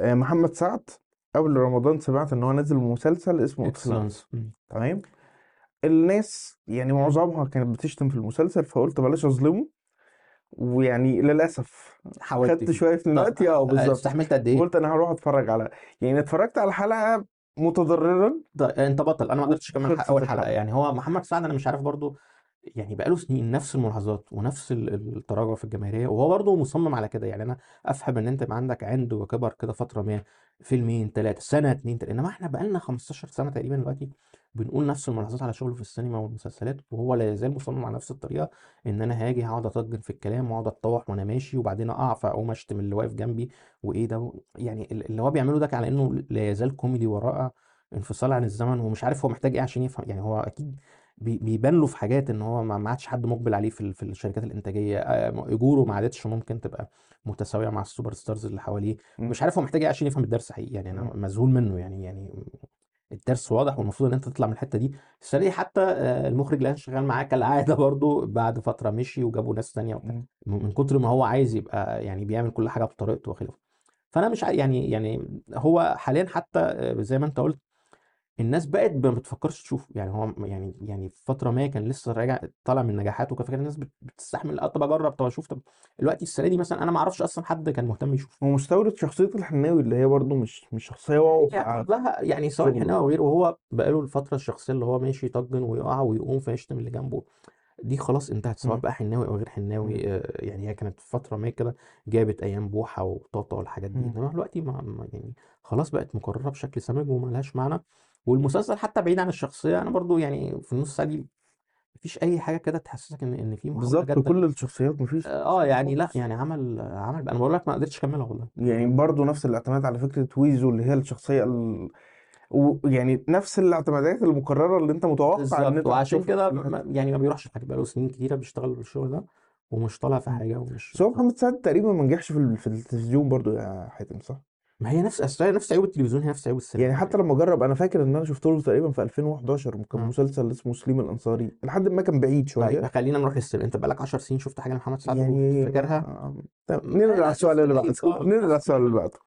آه، محمد سعد. قبل رمضان سمعت إن هو نزل مسلسل اسمه اكسلانس تمام؟ الناس يعني معظمها كانت بتشتم في المسلسل فقلت بلاش أظلمه. ويعني للأسف حاولت. خدت شوية من طب وقتي. آه آه، بالظبط. استحملت قد إيه؟ قلت أنا هروح أتفرج على يعني اتفرجت على حلقة متضررا طيب أنت بطل. أنا ما قدرتش أكمل أول حلقة. الحلقة يعني هو محمد سعد أنا مش عارف برضو يعني بقاله سنين نفس الملاحظات ونفس ال- ال- التراجع في الجماهيرية وهو برضه مصمم على كده. يعني أنا أفهم إن أنت يبقى عندك عند وكبر كده فترة ما فيلمين ثلاثة سنة اتنين تلاتة إنما إحنا بقالنا 15 سنة تقريبا دلوقتي بنقول نفس الملاحظات على شغله في السينما والمسلسلات وهو لا يزال مصمم على نفس الطريقة إن أنا هاجي هقعد أطجن في الكلام وأقعد أتطوح وأنا ماشي وبعدين أقع فاقوم أشتم اللي واقف جنبي وإيه ده يعني ال- اللي هو بيعمله ده على إنه لا يزال كوميدي ورائع انفصال عن الزمن ومش عارف هو محتاج إيه عشان يفهم. يعني هو أكيد بي- بيبان له في حاجات إن هو ما ما عادش حد مقبل عليه في ال- في الشركات الإنتاجية آه، اجوره ما عادتش ممكن تبقى متساوية مع ال superstars اللي حواليه مم. مش عارف هو محتاج إيه عشان يفهم الدرس حقيقي يعني أنا مم. مذهول منه يعني يعني الدرس واضح والمفروض إن أنت تطلع من الحتة دي السنة حتى آه، المخرج اللي أنا شغال معاه كالعادة برضو بعد فترة مشي وجابوا ناس تانية وبتاع مم. من كتر ما هو عايز يبقى يعني بيعمل كل حاجة بطريقته وخلافه فأنا مش يعني يعني هو حاليا حتى آه، زي ما أنت قلت الناس بقت ما بتفكرش تشوفه يعني هو يعني يعني في فترة ما كان لسه راجع طالع من نجاحاته وكان فكان الناس بت- بتستحمل آه طب أجرب طب أشوف طب دلوقتي السنة دي مثلا أنا ما أعرفش أصلا حد كان مهتم يشوف هو مستورد شخصية الحناوي اللي هي برضو مش مش شخصية واو يعني لها يعني سواء شغله هنا أو غيره وهو بقاله الفترة الشخصية اللي هو ماشي يطجن ويقع ويقوم فيشتم اللي جنبه دي خلاص انتهت سواء. بقى حناوي أو غير. حناوي آه، يعني هي كانت فترة ما كده جابت أيام بوحة وطاطا والحاجات دي. إنما دلوقتي ما يعني خلاص بقت مكرره بشكل سمج وملهاش معنى والمسلسل حتى بعيد عن الشخصية أنا برضو يعني في النص ساعة دي مفيش أي حاجة كده تحسسك إن إن في محاوله بالظبط جادة. كل الشخصيات مفيش آه يعني لأ يعني عمل عمل أنا بقول لك ما قدرتش أكملها والله. يعني برضو نفس الاعتماد على فكرة ويزو اللي هي الشخصية ال... ويعني نفس الاعتمادات المكررة اللي أنت متوقع إن بالظبط أنت وعشان هتشوفها. كده ما- يعني ما بيروحش في حاجة بقاله سنين كتيرة بيشتغل بالشغل ده ومش طالع في. حاجة ومش بس هو محمد سعد تقريبا ما نجحش في ال- في التلفزيون برضو يا حاتم صح؟ ما هي نفس أصل هي نفس عيوب التلفزيون هي نفس عيوب السينما يعني حتى لما جرب أنا فاكر إن أنا شفت له تقريبا في 2011 كان مم. مسلسل اسمه سليم الأنصاري. لحد ما كان بعيد طيب شوية خلينا نروح للسينما أنت بقالك 10 سنين شفت حاجة لمحمد سعد يعني وتفتكرها؟ آه، ما نرجع لا السؤال اللي بعده. نرجع السؤال اللي بعده.